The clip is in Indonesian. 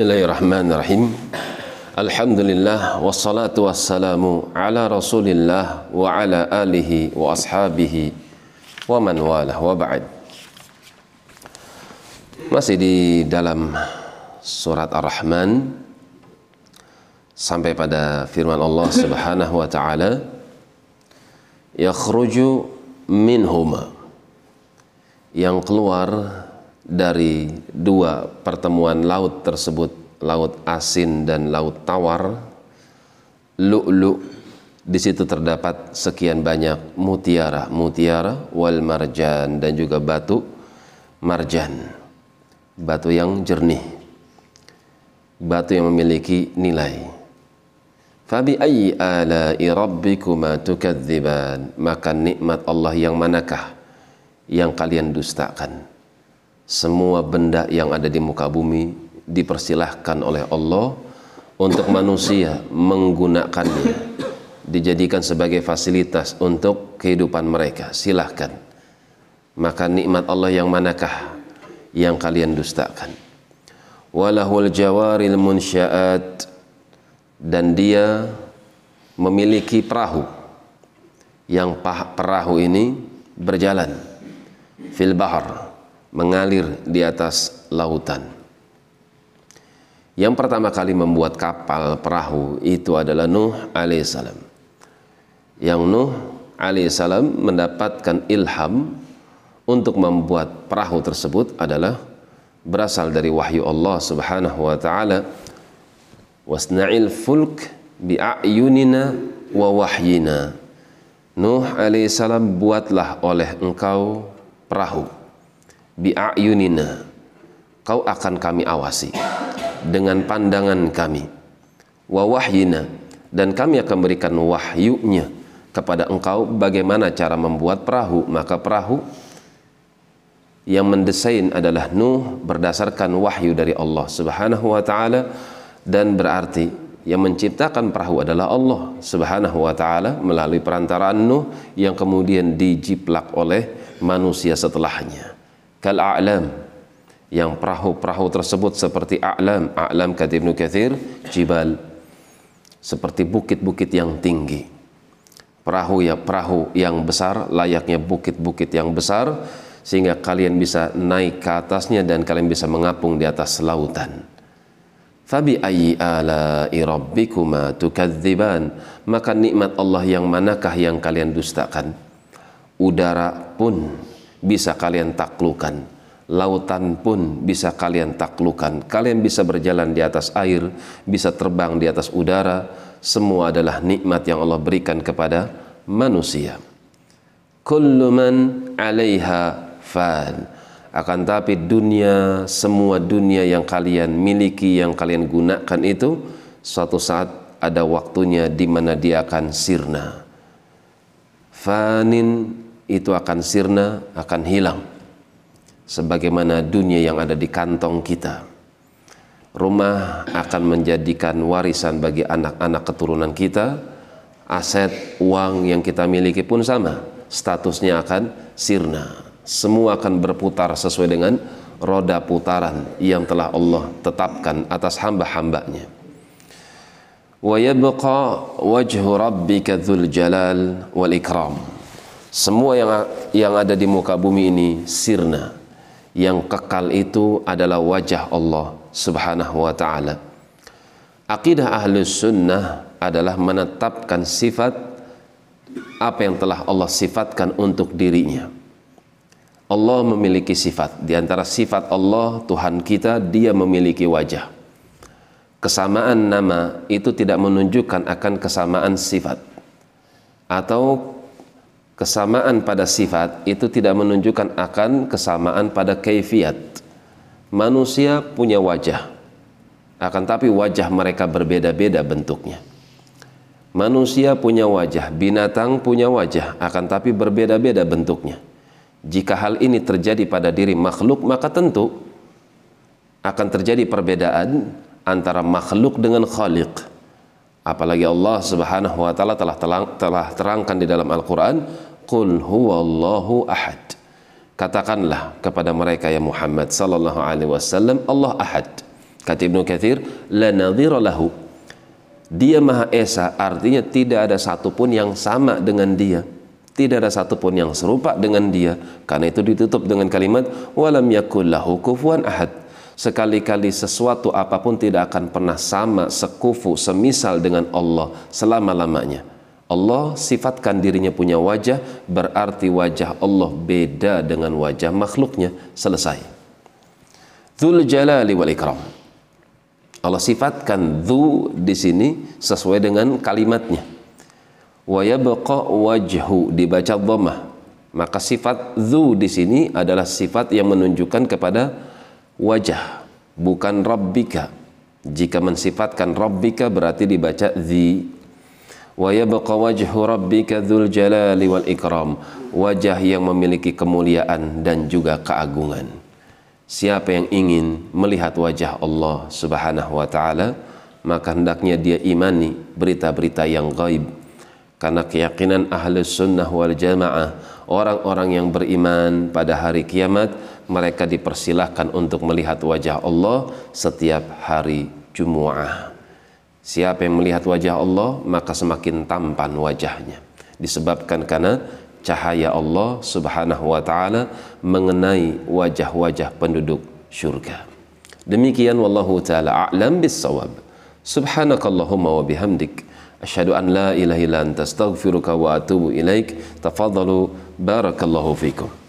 Bismillahirrahmanirrahim. Alhamdulillah wassalatu wassalamu ala Rasulillah wa ala alihi wa ashabihi wa man walah wa ba'd. Masih di dalam surat Ar-Rahman sampai pada firman Allah Subhanahu wa taala yakhruju minhuma yang keluar dari dua pertemuan laut tersebut, laut asin dan laut tawar, lu'lu di situ terdapat sekian banyak mutiara, mutiara wal marjan dan juga batu marjan. Batu yang jernih. Batu yang memiliki nilai. Fabi ayyi ala'i rabbikuma tukadziban? Maka nikmat Allah yang manakah yang kalian dustakan? Semua benda yang ada di muka bumi dipersilahkan oleh Allah untuk manusia menggunakannya. Dijadikan sebagai fasilitas untuk kehidupan mereka. Silahkan. Maka nikmat Allah yang manakah yang kalian dustakan? Walahul jawaril munsyaat. Dan dia memiliki perahu. Yang perahu ini berjalan. Fil bahar mengalir di atas lautan. Yang pertama kali membuat kapal perahu itu adalah Nuh alaihissalam. Yang Nuh alaihissalam mendapatkan ilham untuk membuat perahu tersebut adalah berasal dari wahyu Allah Subhanahu wa taala. Wasna'il fulk bi'ayunina wa wahyina. Nuh alaihissalam buatlah oleh engkau perahu bi'ayunina. Kau akan kami awasi dengan pandangan kami wa wahyina dan kami akan berikan wahyunya kepada engkau bagaimana cara membuat perahu. Maka perahu yang mendesain adalah Nuh berdasarkan wahyu dari Allah Subhanahu wa taala dan berarti yang menciptakan perahu adalah Allah Subhanahu wa taala melalui perantaraan Nuh yang kemudian dijiplak oleh manusia setelahnya kal a'lam yang perahu-perahu tersebut seperti a'lam. A'lam kata Ibnu Kathir jibal. Seperti bukit-bukit yang tinggi. Perahu ya perahu yang besar layaknya bukit-bukit yang besar sehingga kalian bisa naik ke atasnya dan kalian bisa mengapung di atas lautan. Fabi ayyi ala'i rabbikuma tukadziban. Maka nikmat Allah yang manakah yang kalian dustakan? Udara pun bisa kalian taklukan. Lautan pun bisa kalian taklukan. Kalian bisa berjalan di atas air bisa terbang di atas udara. Semua adalah nikmat yang Allah berikan kepada manusia. Kullu man 'alaiha fan. Akan tapi dunia semua dunia yang kalian miliki yang kalian gunakan itu suatu saat ada waktunya di mana dia akan sirna. Fanin itu akan sirna, akan hilang. Sebagaimana dunia yang ada di kantong kita. Rumah akan menjadikan warisan bagi anak-anak keturunan kita. Aset, uang yang kita miliki pun sama. Statusnya akan sirna. Semua akan berputar sesuai dengan roda putaran yang telah Allah tetapkan atas hamba-hambanya. Wa yabqa wajhu rabbika dzul jalal semua yang yang ada di muka bumi ini sirna. Yang kekal itu adalah wajah Allah Subhanahu wa taala. Akidah Ahlus Sunnah adalah menetapkan sifat apa yang telah Allah sifatkan untuk dirinya. Allah memiliki sifat. Di antara sifat Allah, Tuhan kita, dia memiliki wajah. Kesamaan nama itu tidak menunjukkan akan kesamaan sifat. Atau kesamaan pada sifat itu tidak menunjukkan akan kesamaan pada kaifiat. Manusia punya wajah, akan tapi wajah mereka berbeda-beda bentuknya. Manusia punya wajah, binatang punya wajah, akan tapi berbeda-beda bentuknya. Jika hal ini terjadi pada diri makhluk, maka tentu akan terjadi perbedaan antara makhluk dengan khaliq. Apalagi Allah Subhanahu wa taala telah telah terangkan di dalam Al-Qur'an Qul huwallahu ahad. Katakanlah kepada mereka ya Muhammad sallallahu alaihi wasallam Allah ahad. Kata Ibnu Katsir, la nadhira lahu. Dia Maha Esa artinya tidak ada satupun yang sama dengan dia. Tidak ada satupun yang serupa dengan dia. Karena itu ditutup dengan kalimat walam yakul lahu ahad. Sekali-kali sesuatu apa pun tidak akan pernah sama, sekufu, semisal dengan Allah selama-lamanya. Allah sifatkan dirinya punya wajah berarti wajah Allah beda dengan wajah makhluknya. Selesai. Dzul jalali wal ikram. Allah sifatkan dzu di sini sesuai dengan kalimatnya. Wa yabqa wajhu dibaca dhammah maka sifat dzu di sini adalah sifat yang menunjukkan kepada wajah bukan rabbika. Jika mensifatkan rabbika berarti dibaca dzi wa yabqa wajhu rabbika dzul jalali ikram. Wajah yang memiliki kemuliaan dan juga keagungan. Siapa yang ingin melihat wajah Allah Subhanahu wa taala maka hendaknya dia imani berita-berita yang gaib karena keyakinan ahli sunnah wal jamaah orang-orang yang beriman pada hari kiamat mereka dipersilahkan untuk melihat wajah Allah setiap hari Jumu'ah Siapa yang melihat wajah Allah maka semakin tampan wajahnya disebabkan karena cahaya Allah Subhanahu wa taala mengenai wajah-wajah penduduk surga. Demikian wallahu taala a'lam bissawab. Subhanakallahumma wa bihamdik asyhadu an la ilaha illa wa atubu ilaik. Tafadhalu barakallahu fikum.